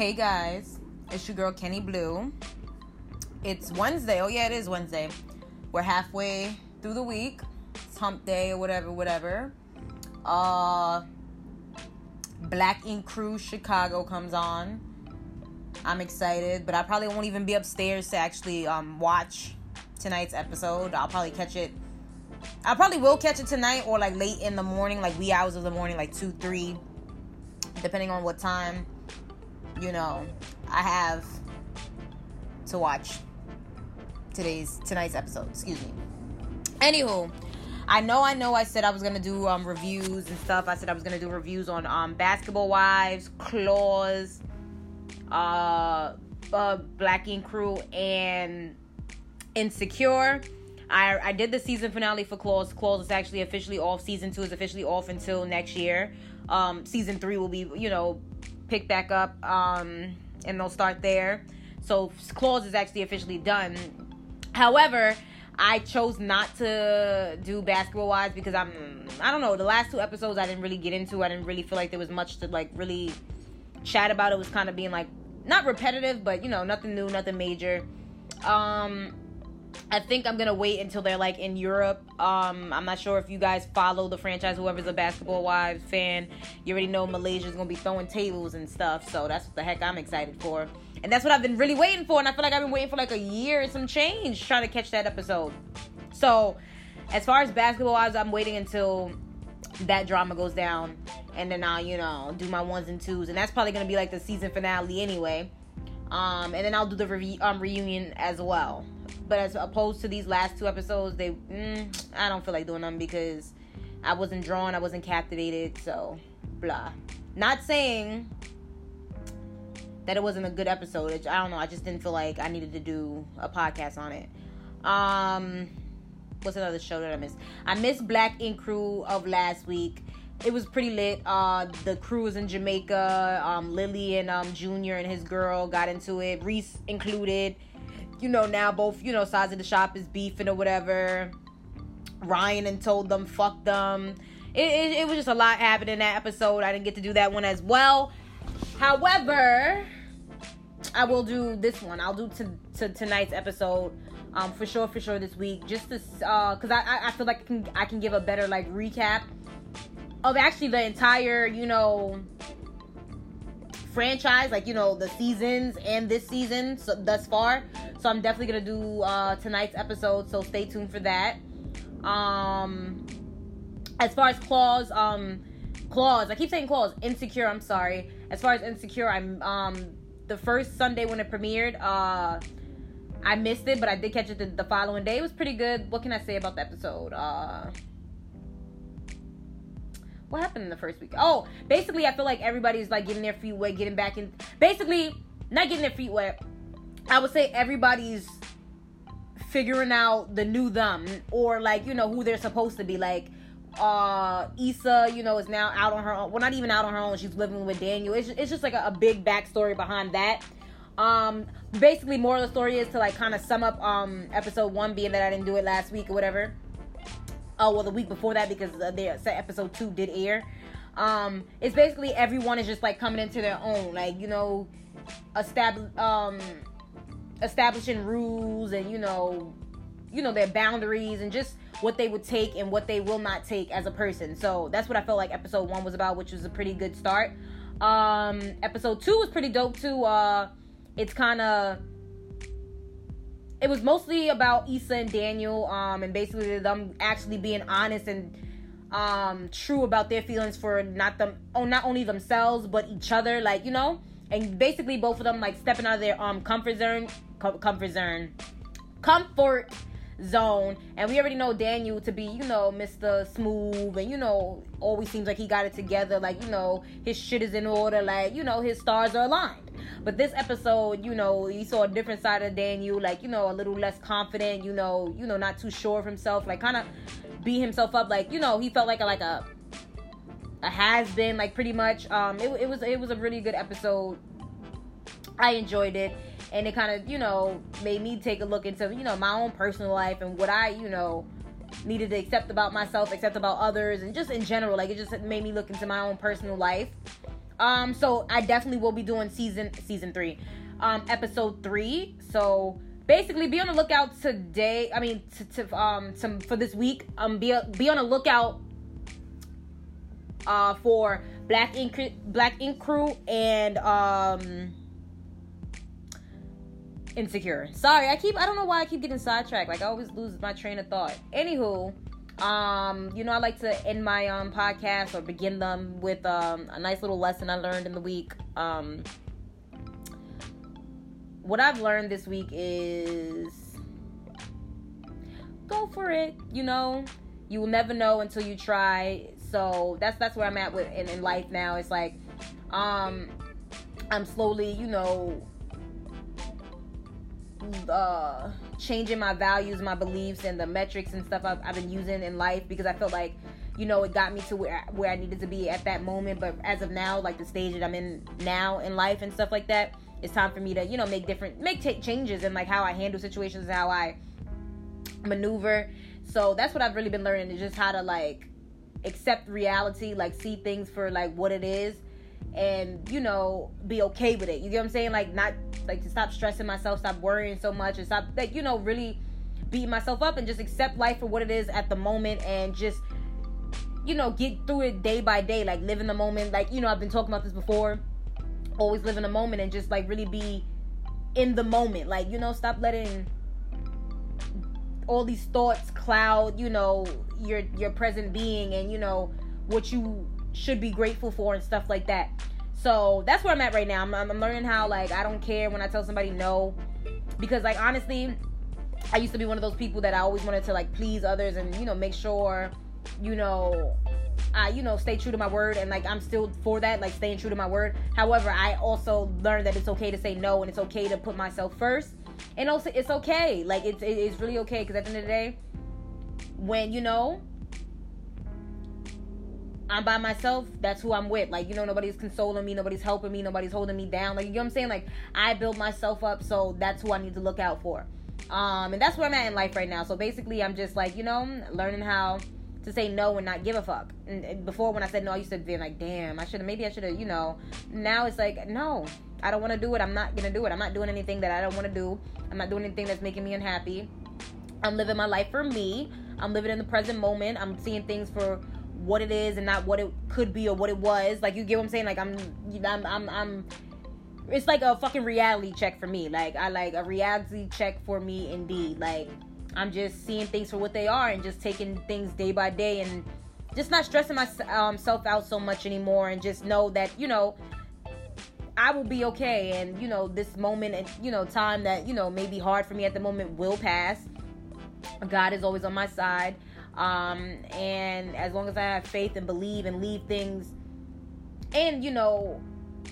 Hey guys, it's your girl Kenne Blu. It's Wednesday. Oh yeah, it is Wednesday. We're halfway through the week. It's hump day or whatever, whatever. Uh Black Ink Crew Chicago comes on. I'm excited, but I probably won't even be upstairs to actually um, watch tonight's episode. I'll probably catch it. I probably will catch it tonight or like late in the morning, like wee hours of the morning, like two, three, depending on what time you know I have to watch today's tonight's episode. Excuse me. Anywho, I know, I know. I said I was gonna do um, reviews and stuff. I said I was gonna do reviews on um, Basketball Wives, Claws, uh, uh, Black Ink Crew, and Insecure. I, I did the season finale for Claws. Claws is actually officially off. Season two is officially off until next year. Um, season three will be, you know, picked back up, um, and they'll start there. So Claws is actually officially done. However, I chose not to do Basketball Wives because I'm I don't know the last two episodes I didn't really get into I didn't really feel like there was much to like really chat about it was kind of being like not repetitive but you know nothing new nothing major um I think I'm gonna wait until they're like in Europe. Um, I'm not sure if you guys follow the franchise. Whoever's a Basketball Wives fan, you already know Malaysia's gonna be throwing tables and stuff. So that's what the heck I'm excited for, and that's what I've been really waiting for. And I feel like I've been waiting for like a year and some change trying to catch that episode. So as far as Basketball Wives, I'm waiting until that drama goes down, and then I'll you know do my ones and twos, and that's probably gonna be like the season finale anyway. Um, and then I'll do the re- um, reunion as well. But as opposed to these last two episodes, they mm, I don't feel like doing them because I wasn't drawn, I wasn't captivated, so blah. Not saying that it wasn't a good episode. I don't know. I just didn't feel like I needed to do a podcast on it. Um, what's another show that I missed? I missed Black Ink Crew of last week. It was pretty lit. Uh, the crew was in Jamaica. Um, Lily and um, Junior and his girl got into it. Reese included you know, now both, you know, sides of the shop is beefing or whatever. Ryan and told them, fuck them. It, it, it was just a lot happening in that episode. I didn't get to do that one as well. However, I will do this one. I'll do to, to tonight's episode um, for sure, for sure this week, just to uh, cause I, I feel like I can I can give a better like recap of actually the entire you know franchise, like you know the seasons and this season so thus far. So I'm definitely gonna do uh, tonight's episode. So stay tuned for that. Um, as far as claws, um, claws. I keep saying claws. Insecure. I'm sorry. As far as insecure, I'm um the first Sunday when it premiered. Uh, I missed it, but I did catch it the, the following day. It was pretty good. What can I say about the episode? Uh what happened in the first week? Oh, basically, I feel like everybody's like getting their feet wet, getting back in. Basically, not getting their feet wet. I would say everybody's figuring out the new them or like you know who they're supposed to be. Like uh Issa, you know, is now out on her own. Well, not even out on her own. She's living with Daniel. It's just, it's just like a, a big backstory behind that. Um, basically, more of the story is to like kind of sum up um episode one, being that I didn't do it last week or whatever oh well the week before that because uh, their episode two did air um it's basically everyone is just like coming into their own like you know establish um establishing rules and you know you know their boundaries and just what they would take and what they will not take as a person. So that's what i felt like episode one was about which was a pretty good start. Um episode two was pretty dope too. Uh it's kind of it was mostly about Issa and Daniel, um, and basically them actually being honest and um true about their feelings for not them oh not only themselves but each other, like you know, and basically both of them like stepping out of their um comfort zone, comfort zone, comfort zone. And we already know Daniel to be, you know, Mr. Smooth and, you know, always seems like he got it together. Like, you know, his shit is in order. Like, you know, his stars are aligned. But this episode, you know, you saw a different side of Daniel, like, you know, a little less confident, you know, you know, not too sure of himself, like kind of beat himself up. Like, you know, he felt like a like a a has been, like pretty much. Um it, it was it was a really good episode. I enjoyed it and it kind of you know made me take a look into you know my own personal life and what I you know needed to accept about myself, accept about others, and just in general, like it just made me look into my own personal life. Um, so I definitely will be doing season season three, um, episode three. So basically, be on the lookout today. I mean, to, to um, some for this week. Um, be a, be on the lookout. Uh, for Black Ink Black Ink Crew and um Insecure. Sorry, I keep I don't know why I keep getting sidetracked. Like I always lose my train of thought. Anywho, um, you know, I like to end my um podcast or begin them with um a nice little lesson I learned in the week. Um what I've learned this week is go for it, you know. You will never know until you try. So that's that's where I'm at with in, in life now. It's like um I'm slowly, you know, uh, changing my values, my beliefs, and the metrics and stuff I've, I've, been using in life because I felt like, you know, it got me to where where I needed to be at that moment. But as of now, like the stage that I'm in now in life and stuff like that, it's time for me to, you know, make different, make changes in like how I handle situations, how I maneuver. So that's what I've really been learning is just how to like accept reality, like see things for like what it is and you know be okay with it. You get what i'm saying? Like not like to stop stressing myself stop worrying so much and stop like you know really beating myself up and just accept life for what it is at the moment and just you know get through it day by day. Like live in the moment. Like you know i've been talking about this before. Always live in the moment and just like really be in the moment. Like you know stop letting all these thoughts cloud you know your your present being and you know what you should be grateful for and stuff like that. So that's where I'm at right now. I'm, I'm learning how like I don't care when I tell somebody no, because like honestly, I used to be one of those people that I always wanted to like please others and you know make sure you know I you know stay true to my word and like I'm still for that like staying true to my word. However, I also learned that it's okay to say no and it's okay to put myself first. And also it's okay. Like it's it's really okay because at the end of the day when you know I'm by myself, that's who I'm with. Like, you know, nobody's consoling me, nobody's helping me, nobody's holding me down. Like, you know what I'm saying? Like, I build myself up, so that's who I need to look out for. Um, and that's where I'm at in life right now. So basically, I'm just like, you know, learning how to say no and not give a fuck. And, before, when I said no, I used to be like, damn, I should have, maybe I should have, you know. Now it's like, no, I don't want to do it. I'm not going to do it. I'm not doing anything that I don't want to do. I'm not doing anything that's making me unhappy. I'm living my life for me. I'm living in the present moment. I'm seeing things for what it is and not what it could be or what it was. Like you get what I'm saying? Like I'm I'm I'm, I'm it's like a fucking reality check for me. Like I like a reality check for me indeed. Like I'm just seeing things for what they are and just taking things day by day and just not stressing myself um, out so much anymore and just know that you know I will be okay and you know this moment and you know time that you know may be hard for me at the moment will pass. God is always on my side. Um, and as long as I have faith and believe and leave things and you know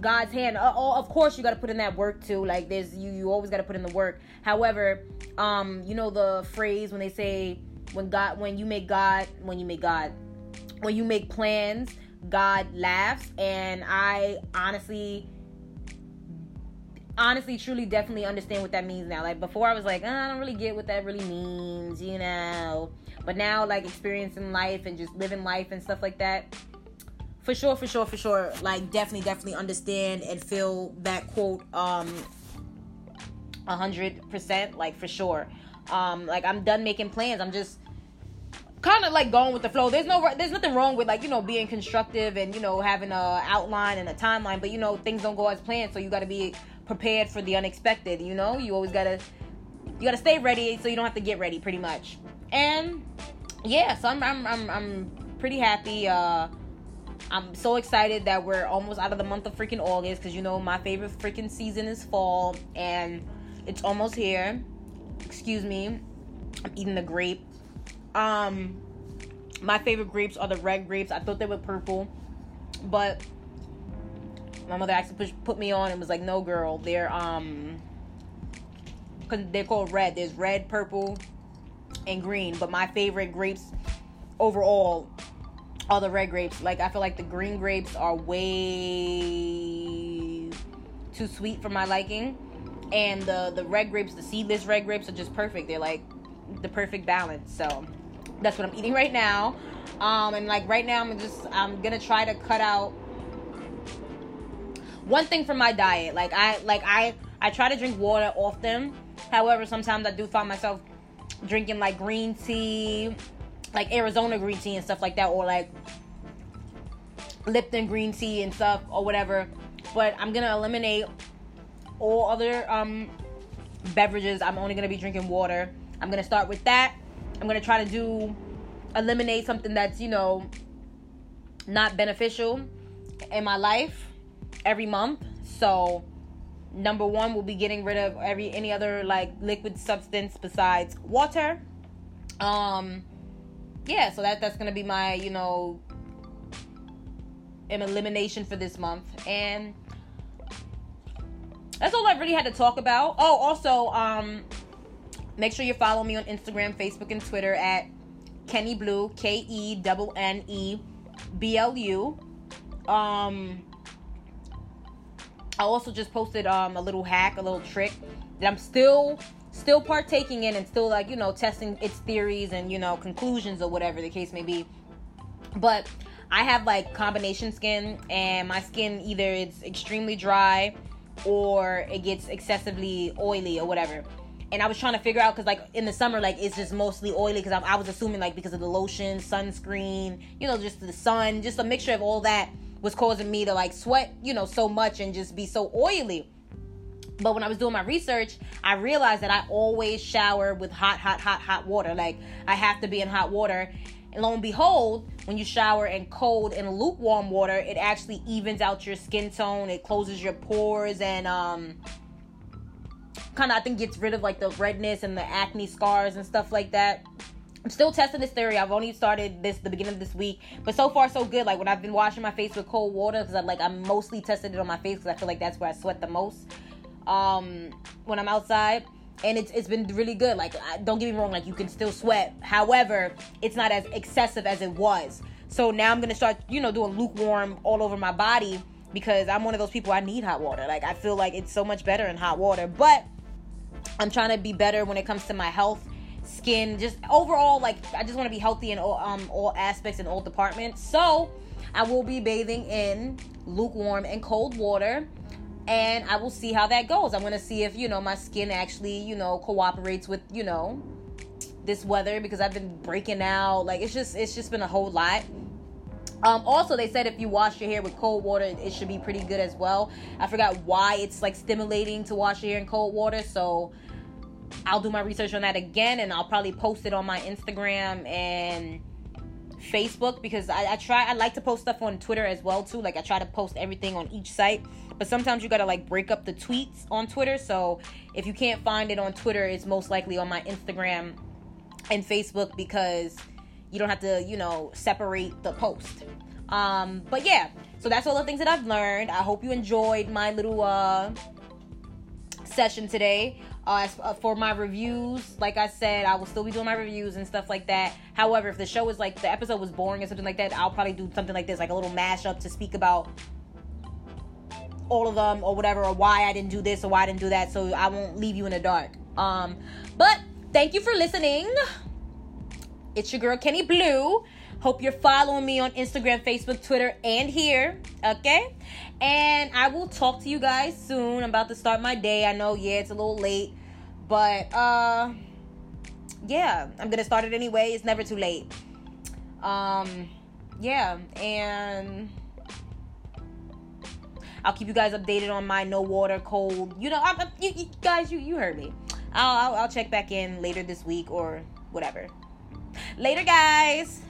God's hand. Uh, oh, of course, you got to put in that work too. Like there's you, you always got to put in the work. However, um, you know the phrase when they say when God, when you make God, when you make God, when you make plans, God laughs. And I honestly, honestly, truly, definitely understand what that means now. Like before, I was like, oh, I don't really get what that really means, you know. But now, like experiencing life and just living life and stuff like that, for sure, for sure, for sure, like definitely, definitely understand and feel that quote um a hundred percent, like for sure. Um, like I'm done making plans. I'm just kind of like going with the flow. There's no, there's nothing wrong with like you know being constructive and you know having a outline and a timeline, but you know things don't go as planned, so you got to be prepared for the unexpected. You know, you always gotta you gotta stay ready so you don't have to get ready, pretty much. And yeah, so I'm I'm I'm, I'm pretty happy. Uh, I'm so excited that we're almost out of the month of freaking August because you know my favorite freaking season is fall and it's almost here. Excuse me, I'm eating the grape. Um, my favorite grapes are the red grapes. I thought they were purple, but my mother actually put me on and was like, "No, girl, they're um, they're called red. There's red, purple, and green. But my favorite grapes overall are the red grapes. Like I feel like the green grapes are way too sweet for my liking. And the the red grapes, the seedless red grapes are just perfect. They're like the perfect balance. So that's what I'm eating right now. Um and like right now I'm just I'm gonna try to cut out one thing from my diet. Like I like I I try to drink water often. However, sometimes I do find myself drinking like green tea, like Arizona green tea and stuff like that, or like Lipton green tea and stuff or whatever. But I'm gonna eliminate all other um, beverages. I'm only gonna be drinking water. I'm gonna start with that. I'm gonna try to do eliminate something that's you know not beneficial in my life every month. So number one we'll be getting rid of every any other like liquid substance besides water. Um yeah, so that that's gonna be my, you know, an elimination for this month. And that's all I really had to talk about. Oh, also, um, make sure you follow me on Instagram, Facebook, and Twitter at Kenne Blu, K E N N E B L U. Um, I also just posted um, a little hack, a little trick that I'm still still partaking in and still like you know testing its theories and you know conclusions or whatever the case may be. But I have like combination skin, and my skin either it's extremely dry or it gets excessively oily or whatever. And I was trying to figure out because like in the summer, like it's just mostly oily because I, I was assuming like because of the lotion, sunscreen, you know, just the sun, just a mixture of all that was causing me to like sweat, you know, so much and just be so oily. But when I was doing my research, I realized that I always shower with hot, hot, hot, hot water. Like I have to be in hot water. And lo and behold, when you shower in cold and lukewarm water, it actually evens out your skin tone. It closes your pores and um kind of I think gets rid of like the redness and the acne scars and stuff like that. I'm still testing this theory. I've only started this the beginning of this week, but so far so good. Like when I've been washing my face with cold water, because I like I'm mostly tested it on my face because I feel like that's where I sweat the most. Um, when I'm outside, and it's it's been really good. Like don't get me wrong, like you can still sweat. However, it's not as excessive as it was. So now I'm gonna start, you know, doing lukewarm all over my body because I'm one of those people I need hot water. Like I feel like it's so much better in hot water, but I'm trying to be better when it comes to my health skin, just overall, like I just want to be healthy in all, um, all aspects and all departments. So I will be bathing in lukewarm and cold water and I will see how that goes. I'm going to see if, you know, my skin actually, you know, cooperates with, you know, this weather because I've been breaking out. Like it's just it's just been a whole lot. Um, also, they said if you wash your hair with cold water, it should be pretty good as well. I forgot why it's like stimulating to wash your hair in cold water, so I'll do my research on that again and I'll probably post it on my Instagram and Facebook because I, I, try I like to post stuff on Twitter as well too. Like I try to post everything on each site. But sometimes you gotta like break up the tweets on Twitter. So if you can't find it on Twitter, it's most likely on my Instagram and Facebook because you don't have to, you know, separate the post. Um, but yeah, so that's all the things that I've learned. I hope you enjoyed my little uh session today. Uh, as, uh, for my reviews, like I said, I will still be doing my reviews and stuff like that. However, if the show is like the episode was boring or something like that, I'll probably do something like this, like a little mashup to speak about all of them or whatever, or why I didn't do this or why I didn't do that, so I won't leave you in the dark. Um, but thank you for listening. It's your girl Kenne Blu. Hope you're following me on Instagram, Facebook, Twitter, and here. Okay? And I will talk to you guys soon. I'm about to start my day. I know, yeah, it's a little late. But uh yeah, I'm gonna start it anyway. It's never too late. Um yeah, and I'll keep you guys updated on my no water cold. You know, I'm, I'm you, you guys, you you heard me. I'll, I'll I'll check back in later this week or whatever. Later, guys.